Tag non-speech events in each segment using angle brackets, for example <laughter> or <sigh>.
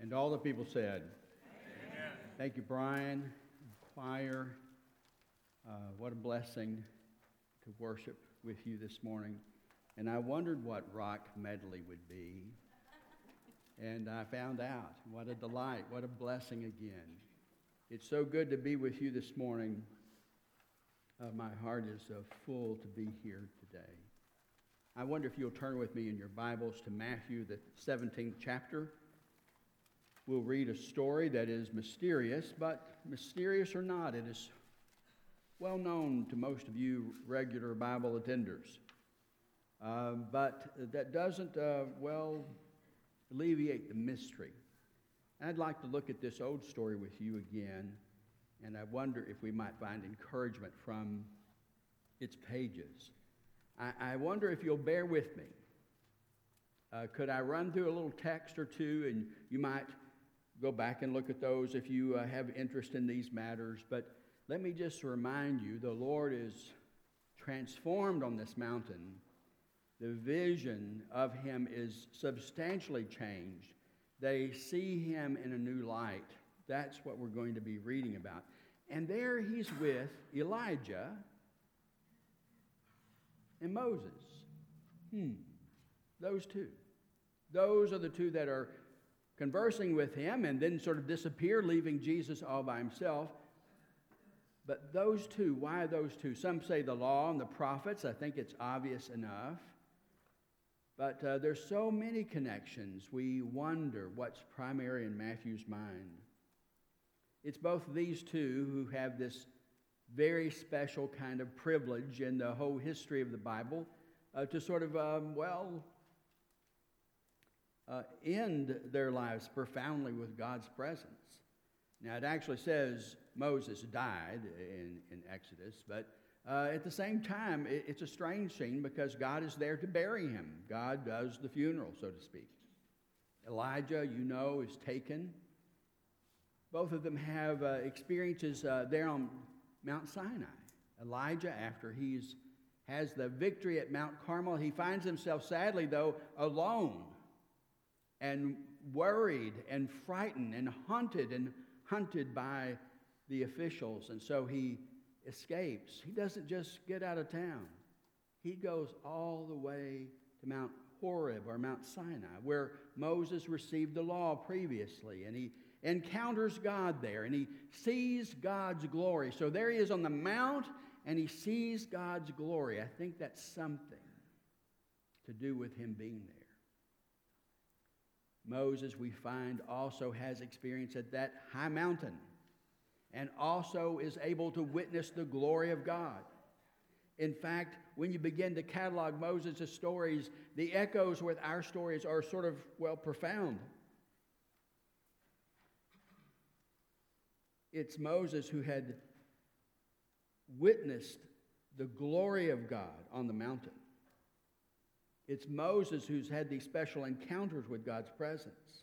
And all the people said, Amen. Thank you, Brian, choir. Uh, what a blessing to worship with you this morning. And I wondered what rock medley would be. And I found out. What a delight. What a blessing again. It's so good to be with you this morning. Uh, my heart is uh, full to be here today. I wonder if you'll turn with me in your Bibles to Matthew, the 17th chapter. We'll read a story that is mysterious, but mysterious or not, it is well known to most of you regular Bible attenders. Uh, but that doesn't, uh, well, alleviate the mystery. I'd like to look at this old story with you again, and I wonder if we might find encouragement from its pages. I, I wonder if you'll bear with me. Uh, could I run through a little text or two, and you might go back and look at those if you uh, have interest in these matters? But let me just remind you the Lord is transformed on this mountain. The vision of him is substantially changed. They see him in a new light. That's what we're going to be reading about. And there he's with Elijah and Moses. Hmm, those two. Those are the two that are conversing with him and then sort of disappear, leaving Jesus all by himself. But those two, why those two? Some say the law and the prophets. I think it's obvious enough. But uh, there's so many connections, we wonder what's primary in Matthew's mind. It's both these two who have this very special kind of privilege in the whole history of the Bible uh, to sort of, um, well, uh, end their lives profoundly with God's presence. Now, it actually says Moses died in, in Exodus, but uh, at the same time, it, it's a strange scene because God is there to bury him. God does the funeral, so to speak. Elijah, you know, is taken. Both of them have uh, experiences uh, there on Mount Sinai. Elijah, after he's has the victory at Mount Carmel, he finds himself sadly, though, alone and worried and frightened and hunted and hunted by the officials. And so he escapes. He doesn't just get out of town, he goes all the way to Mount Horeb or Mount Sinai, where Moses received the law previously. And he encounters God there and he sees God's glory. So there he is on the mount and he sees God's glory. I think that's something to do with him being there. Moses, we find, also has experience at that high mountain and also is able to witness the glory of God. In fact, when you begin to catalog Moses' stories, the echoes with our stories are sort of, well, profound. It's Moses who had witnessed the glory of God on the mountain. It's Moses who's had these special encounters with God's presence.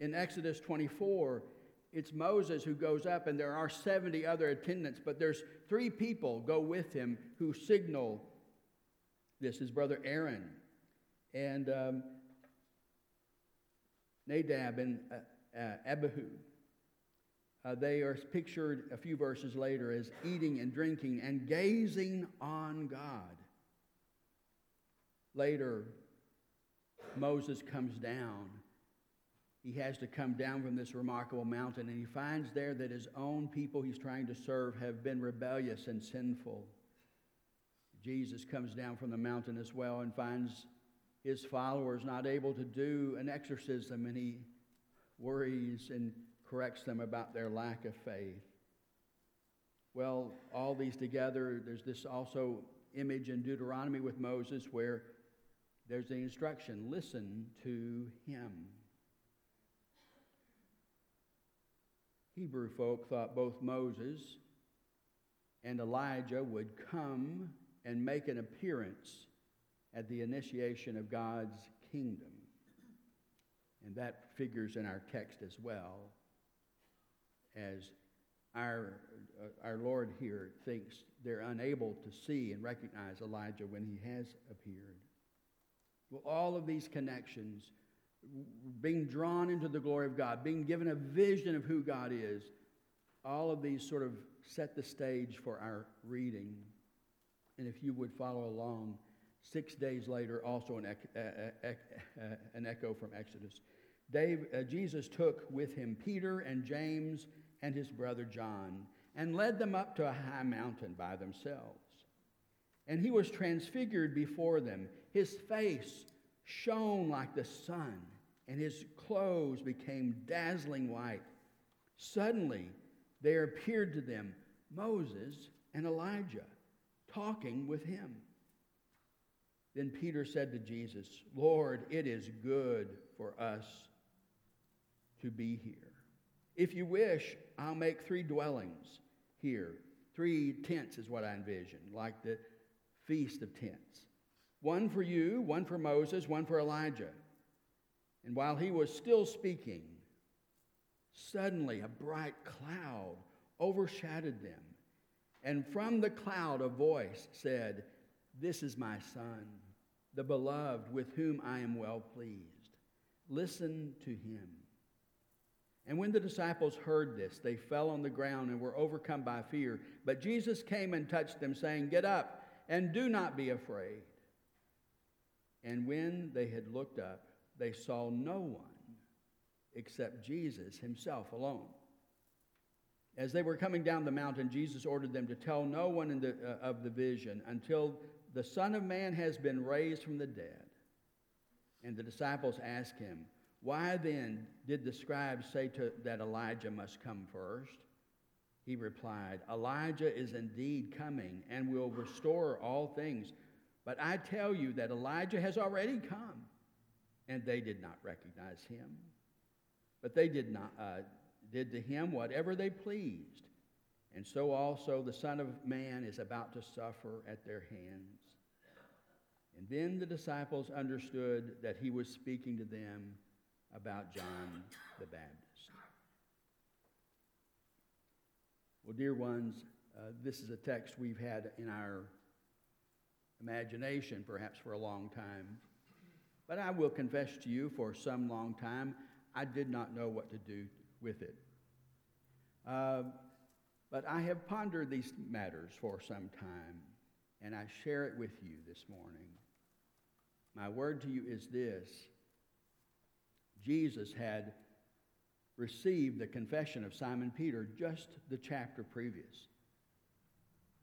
In Exodus 24, it's Moses who goes up, and there are 70 other attendants, but there's three people go with him who signal this his brother Aaron and um, Nadab and uh, uh, Abihu. Uh, they are pictured a few verses later as eating and drinking and gazing on God. Later, Moses comes down. He has to come down from this remarkable mountain, and he finds there that his own people he's trying to serve have been rebellious and sinful. Jesus comes down from the mountain as well and finds his followers not able to do an exorcism, and he worries and corrects them about their lack of faith. Well, all these together, there's this also image in Deuteronomy with Moses where there's the instruction listen to him. Hebrew folk thought both Moses and Elijah would come and make an appearance at the initiation of God's kingdom. And that figures in our text as well as our, uh, our Lord here thinks they're unable to see and recognize Elijah when he has appeared. All of these connections being drawn into the glory of God, being given a vision of who God is. All of these sort of set the stage for our reading. And if you would follow along, six days later, also an, an echo from Exodus. Dave, uh, Jesus took with him Peter and James and his brother John and led them up to a high mountain by themselves. And he was transfigured before them. His face shone like the sun, and his clothes became dazzling white. Suddenly, there appeared to them Moses and Elijah talking with him. Then Peter said to Jesus, Lord, it is good for us to be here. If you wish, I'll make three dwellings here. Three tents is what I envision, like the Feast of Tents. One for you, one for Moses, one for Elijah. And while he was still speaking, suddenly a bright cloud overshadowed them. And from the cloud, a voice said, This is my son, the beloved, with whom I am well pleased. Listen to him. And when the disciples heard this, they fell on the ground and were overcome by fear. But Jesus came and touched them, saying, Get up and do not be afraid. And when they had looked up, they saw no one except Jesus himself alone. As they were coming down the mountain, Jesus ordered them to tell no one the, uh, of the vision until the Son of Man has been raised from the dead. And the disciples asked him, Why then did the scribes say to, that Elijah must come first? He replied, Elijah is indeed coming and will restore all things. But I tell you that Elijah has already come, and they did not recognize him. But they did not, uh, did to him whatever they pleased. And so also the Son of Man is about to suffer at their hands. And then the disciples understood that he was speaking to them about John the Baptist. Well, dear ones, uh, this is a text we've had in our imagination perhaps for a long time. But I will confess to you, for some long time, I did not know what to do with it. Uh, but I have pondered these matters for some time, and I share it with you this morning. My word to you is this Jesus had received the confession of Simon Peter just the chapter previous.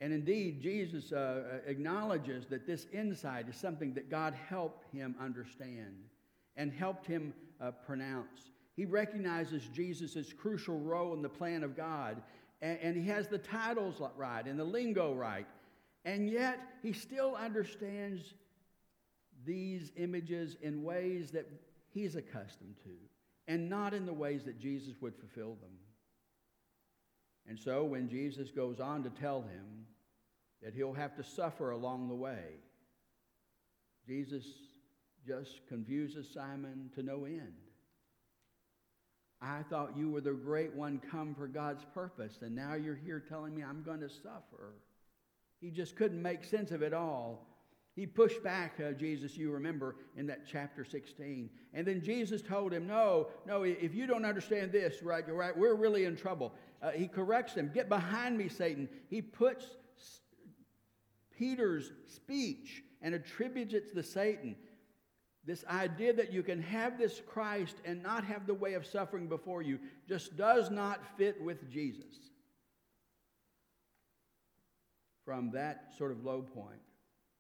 And indeed, Jesus uh, acknowledges that this insight is something that God helped him understand and helped him uh, pronounce. He recognizes Jesus' crucial role in the plan of God, and, and he has the titles right and the lingo right. And yet, he still understands these images in ways that he's accustomed to, and not in the ways that Jesus would fulfill them. And so, when Jesus goes on to tell him that he'll have to suffer along the way, Jesus just confuses Simon to no end. I thought you were the great one come for God's purpose, and now you're here telling me I'm going to suffer. He just couldn't make sense of it all. He pushed back uh, Jesus, you remember, in that chapter 16. And then Jesus told him, No, no, if you don't understand this, right, right we're really in trouble. Uh, he corrects him, Get behind me, Satan. He puts Peter's speech and attributes it to Satan. This idea that you can have this Christ and not have the way of suffering before you just does not fit with Jesus. From that sort of low point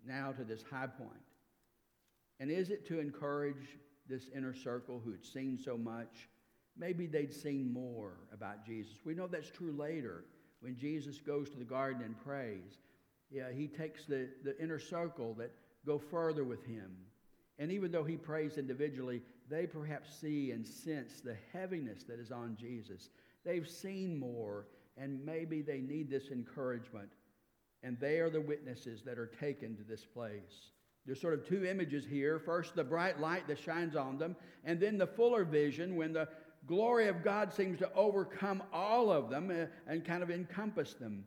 now to this high point. And is it to encourage this inner circle who had seen so much? Maybe they'd seen more about Jesus. We know that's true later when Jesus goes to the garden and prays. Yeah, he takes the, the inner circle that go further with him and even though he prays individually, they perhaps see and sense the heaviness that is on Jesus. They've seen more, and maybe they need this encouragement. And they are the witnesses that are taken to this place. There's sort of two images here. First, the bright light that shines on them, and then the fuller vision when the glory of God seems to overcome all of them uh, and kind of encompass them.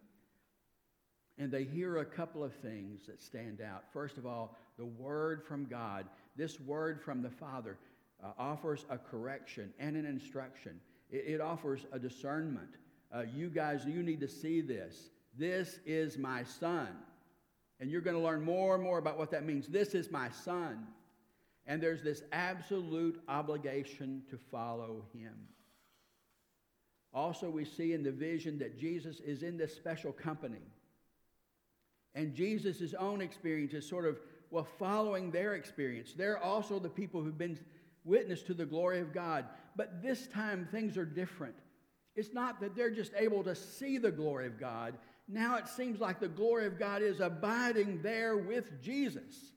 And they hear a couple of things that stand out. First of all, the word from God, this word from the Father. uh, offers a correction and an instruction. It, it offers a discernment. Uh, you guys, you need to see this. This is my son. And you're going to learn more and more about what that means. This is my son. And there's this absolute obligation to follow him. Also, we see in the vision that Jesus is in this special company. And Jesus' own experience is sort of, well, following their experience. They're also the people who've been witness to the glory of God. But this time, things are different. It's not that they're just able to see the glory of God. Now it seems like the glory of God is abiding there with Jesus.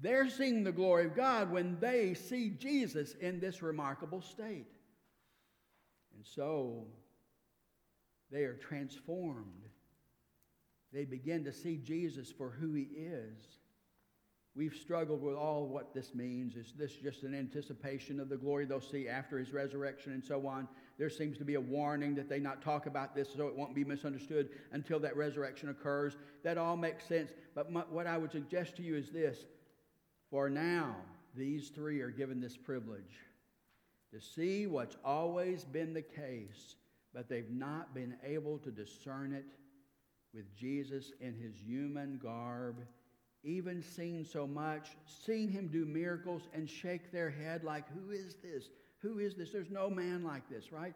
They're seeing the glory of God when they see Jesus in this remarkable state. And so they are transformed. They begin to see Jesus for who he is. We've struggled with all what this means. Is this just an anticipation of the glory they'll see after his resurrection and so on? There seems to be a warning that they not talk about this so it won't be misunderstood until that resurrection occurs. That all makes sense. But my, what I would suggest to you is this for now, these three are given this privilege to see what's always been the case, but they've not been able to discern it with Jesus in his human garb even seen so much, seen him do miracles and shake their head like, Who is this? Who is this? There's no man like this, right?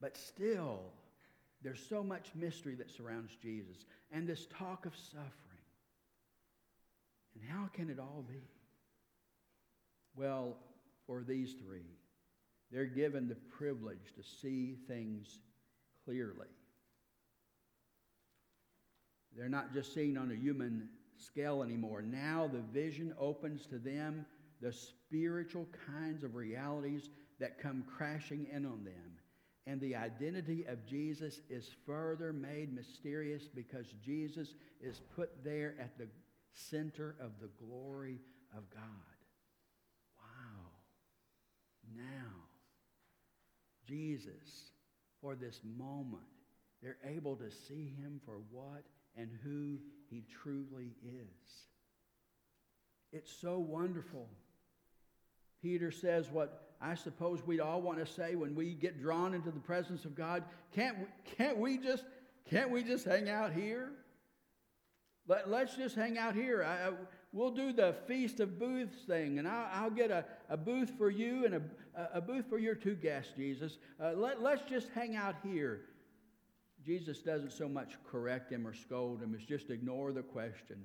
But still, there's so much mystery that surrounds Jesus and this talk of suffering. And how can it all be? Well, for these three, they're given the privilege to see things clearly. They're not just seeing on a human scale anymore. Now the vision opens to them the spiritual kinds of realities that come crashing in on them. And the identity of Jesus is further made mysterious because Jesus is put there at the center of the glory of God. Wow. Now, Jesus, for this moment, they're able to see him for what and who he truly is. It's so wonderful. Peter says what I suppose we'd all want to say when we get drawn into the presence of God. Can't we, can't we just can't we just hang out here? Let, let's just hang out here. I, I, we'll do the Feast of Booths thing, and I'll, I'll get a, a, booth for you and a, a, booth for your two guests, Jesus. Uh, let, let's just hang out here. Jesus doesn't so much correct him or scold him, it's just ignore the question.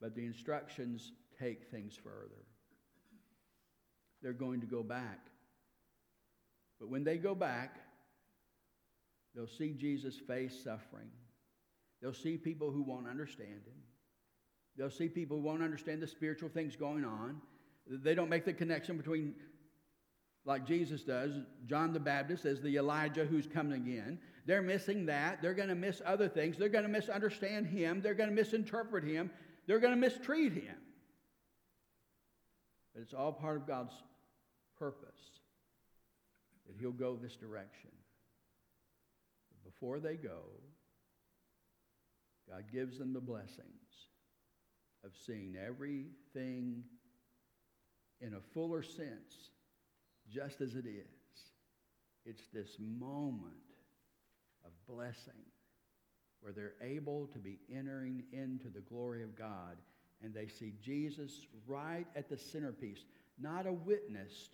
But the instructions take things further. They're going to go back. But when they go back, they'll see Jesus face suffering. They'll see people who won't understand him. They'll see people who won't understand the spiritual things going on. They don't make the connection between, like Jesus does, John the Baptist as the Elijah who's coming again. They're missing that. They're going to miss other things. They're going to misunderstand him. They're going to misinterpret him. They're going to mistreat him. But it's all part of God's purpose that he'll go this direction. But before they go, God gives them the blessings of seeing everything in a fuller sense, just as it is. It's this moment of blessing where they're able to be entering into the glory of God and they see Jesus right at the centerpiece, not a witness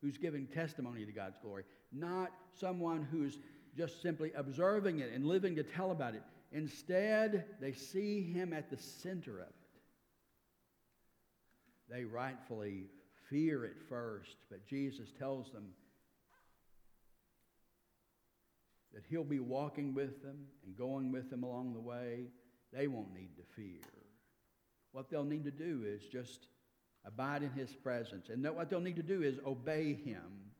who's giving testimony to God's glory, not someone who's just simply observing it and living to tell about it. Instead, they see him at the center of it. They rightfully fear at first, but Jesus tells them that He'll be walking with them and going with them along the way, they won't need to fear. What they'll need to do is just abide in His presence. And what they'll need to do is obey Him.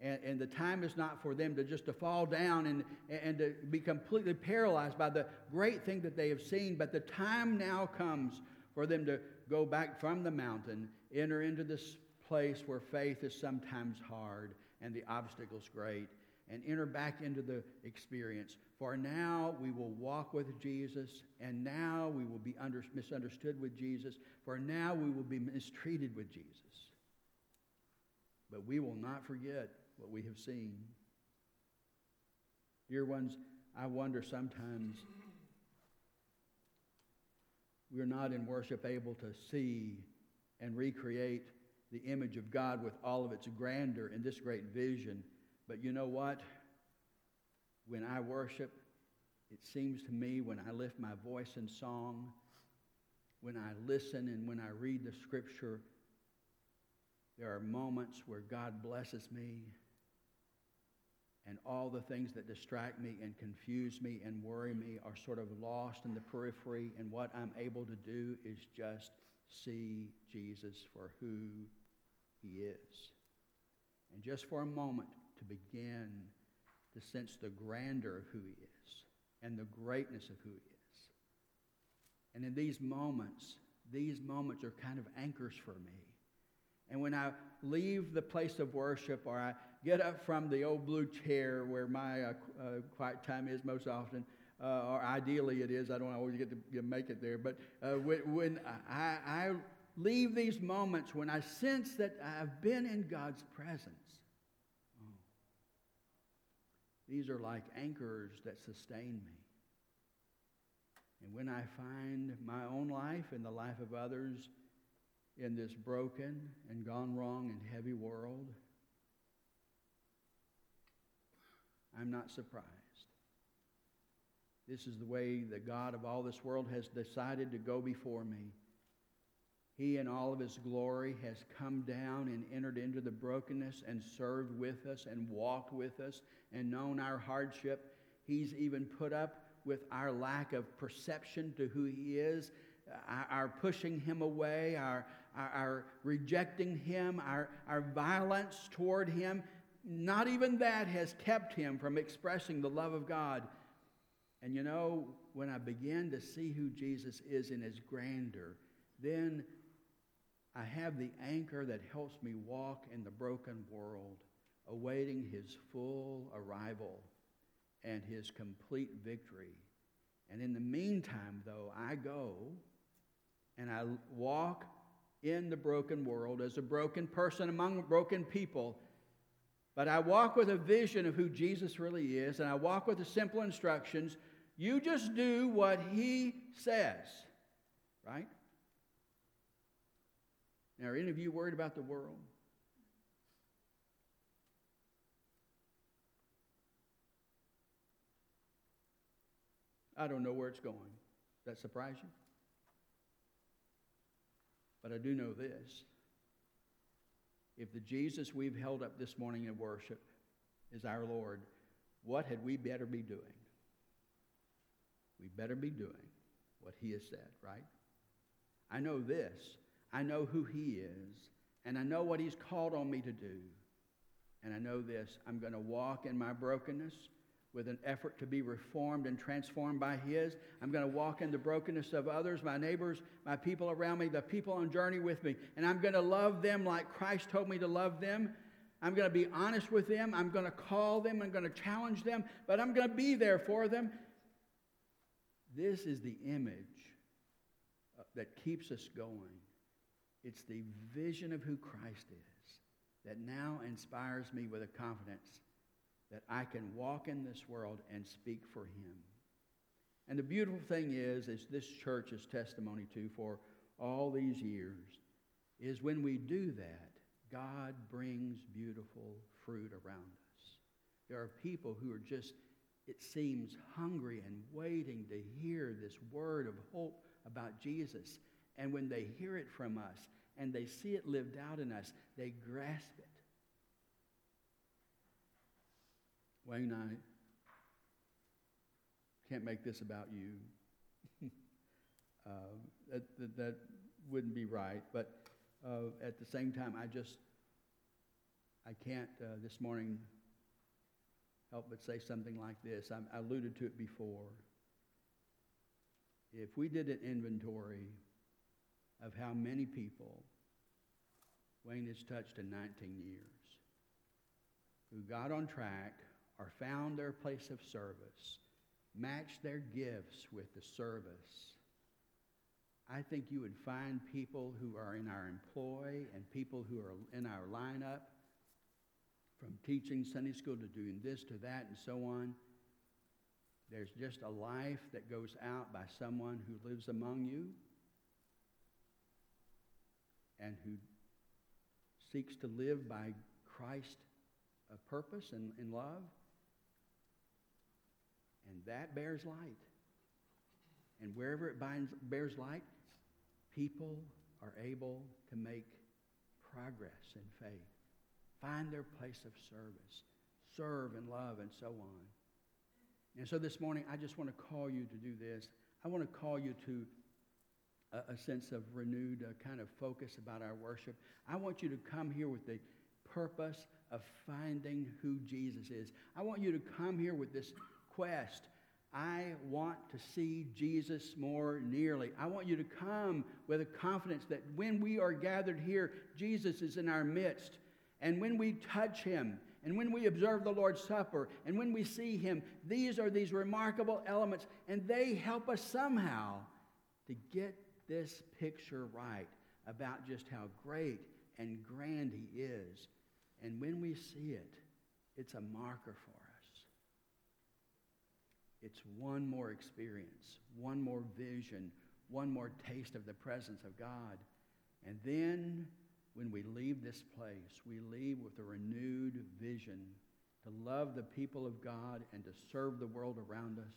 And, and the time is not for them to just to fall down and, and to be completely paralyzed by the great thing that they have seen. But the time now comes for them to go back from the mountain, enter into this place where faith is sometimes hard and the obstacles great and enter back into the experience For now we will walk with Jesus, and now we will be under, misunderstood with Jesus. For now we will be mistreated with Jesus. But we will not forget what we have seen. Dear ones, I wonder sometimes we're not in worship able to see and recreate the image of God with all of its grandeur and this great vision. But you know what? When I worship, it seems to me when I lift my voice in song, when I listen and when I read the scripture, there are moments where God blesses me and all the things that distract me and confuse me and worry me are sort of lost in the periphery, and what I'm able to do is just see Jesus for who he is. And just for a moment to begin to sense the grandeur of who he is and the greatness of who he is. And in these moments, these moments are kind of anchors for me. And when I leave the place of worship or I get up from the old blue chair where my uh, uh, quiet time is most often, uh, or ideally it is, I don't always get to make it there, but uh, when, when I, I leave these moments, when I sense that I've been in God's presence, these are like anchors that sustain me. And when I find my own life and the life of others in this broken and gone wrong and heavy world, I'm not surprised. This is the way the God of all this world has decided to go before me. He, in all of his glory, has come down and entered into the brokenness and served with us and walked with us and known our hardship. He's even put up with our lack of perception to who he is, our, pushing him away, our, our, our rejecting him, our, our violence toward him. Not even that has kept him from expressing the love of God. And you know, when I begin to see who Jesus is in his grandeur, then I have the anchor that helps me walk in the broken world, awaiting his full arrival and his complete victory. And in the meantime, though, I go and I walk in the broken world as a broken person among broken people but I walk with a vision of who Jesus really is, and I walk with the simple instructions. You just do what he says, right? Now, are any of you worried about the world? I don't know where it's going. That surprise you? But I do know this if the Jesus we've held up this morning in worship is our Lord, what had we better be doing? We better be doing what he has said, right? I know this. I know who he is, and I know what he's called on me to do. And I know this I'm going to walk in my brokenness with an effort to be reformed and transformed by His. I'm going to walk in the brokenness of others, my neighbors, my people around me, the people on journey with me. And I'm going to love them like Christ told me to love them. I'm going to be honest with them. I'm going to call them. I'm going to challenge them. But I'm going to be there for them. This is the image uh, that keeps us going. It's the vision of who Christ is that now inspires me with a confidence that I can walk in this world and speak for him. And the beautiful thing is, is this church is testimony to for all these years, is when we do that, God brings beautiful fruit around us. There are people who are just, it seems, hungry and waiting to hear this word of hope about Jesus. And when they hear it from us and they see it lived out in us, they grasp it Wayne, I can't make this about you. <laughs> uh, that, that, that, wouldn't be right. But uh, at the same time, I just, I can't uh, this morning help but say something like this. I, I alluded to it before. If we did an inventory of how many people Wayne has touched in 19 years who got on track or found their place of service match their gifts with the service. I think you would find people who are in our employ and people who are in our lineup, from teaching Sunday school to doing this to that and so on. There's just a life that goes out by someone who lives among you and who seeks to live by Christ of uh, purpose and, and love. And that bears light. And wherever it binds, bears light, people are able to make progress in faith, find their place of service, serve and love, and so on. And so this morning, I just want to call you to do this. I want to call you to a, a sense of renewed uh, kind of focus about our worship. I want you to come here with the purpose of finding who Jesus is. I want you to come here with this quest. I want to see Jesus more nearly. I want you to come with a confidence that when we are gathered here, Jesus is in our midst. And when we touch him, and when we observe the Lord's Supper, and when we see him, these are these remarkable elements, and they help us somehow to get this picture right about just how great and grand he is. And when we see it, it's a marker for us. It's one more experience, one more vision, one more taste of the presence of God. And then when we leave this place, we leave with a renewed vision to love the people of God and to serve the world around us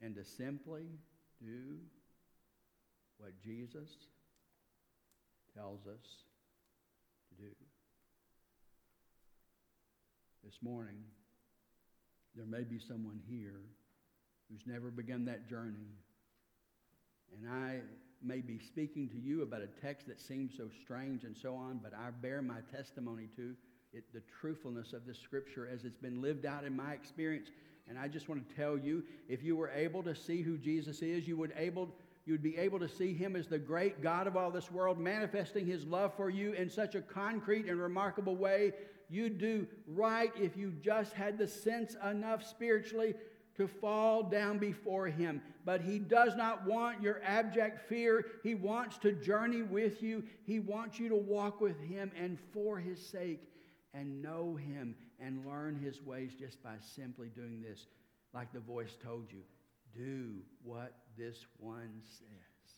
and to simply do what Jesus tells us to do. This morning, there may be someone here who's never begun that journey. And I may be speaking to you about a text that seems so strange and so on, but I bear my testimony to it, the truthfulness of this scripture as it's been lived out in my experience. And I just want to tell you if you were able to see who Jesus is, you would able you would be able to see him as the great God of all this world, manifesting his love for you in such a concrete and remarkable way. You'd do right if you just had the sense enough spiritually to fall down before him. But he does not want your abject fear. He wants to journey with you. He wants you to walk with him and for his sake and know him and learn his ways just by simply doing this, like the voice told you. Do what this one says.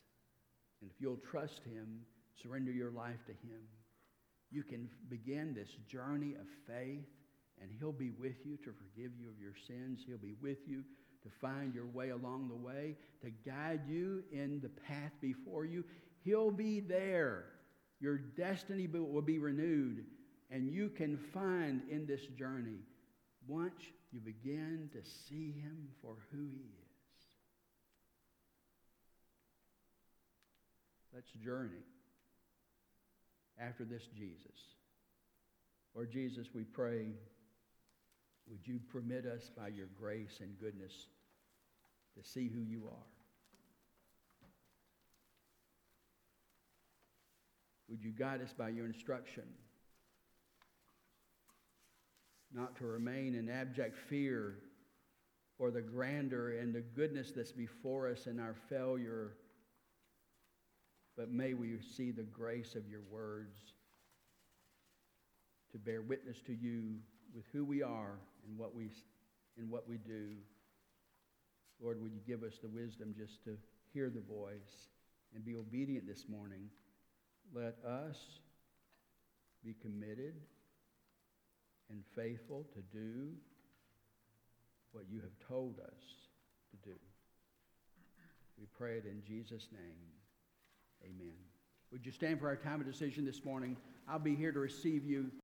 And if you'll trust him, surrender your life to him, you can begin this journey of faith, and he'll be with you to forgive you of your sins. He'll be with you to find your way along the way, to guide you in the path before you. He'll be there. Your destiny will be renewed, and you can find in this journey once you begin to see him for who he is. Let's journey after this Jesus. Lord Jesus, we pray, would you permit us by your grace and goodness to see who you are? Would you guide us by your instruction? Not to remain in abject fear or the grandeur and the goodness that's before us in our failure but may we see the grace of your words to bear witness to you with who we are and what we, and what we do. Lord, would you give us the wisdom just to hear the voice and be obedient this morning? Let us be committed and faithful to do what you have told us to do. We pray it in Jesus' name. Amen. Would you stand for our time of decision this morning? I'll be here to receive you.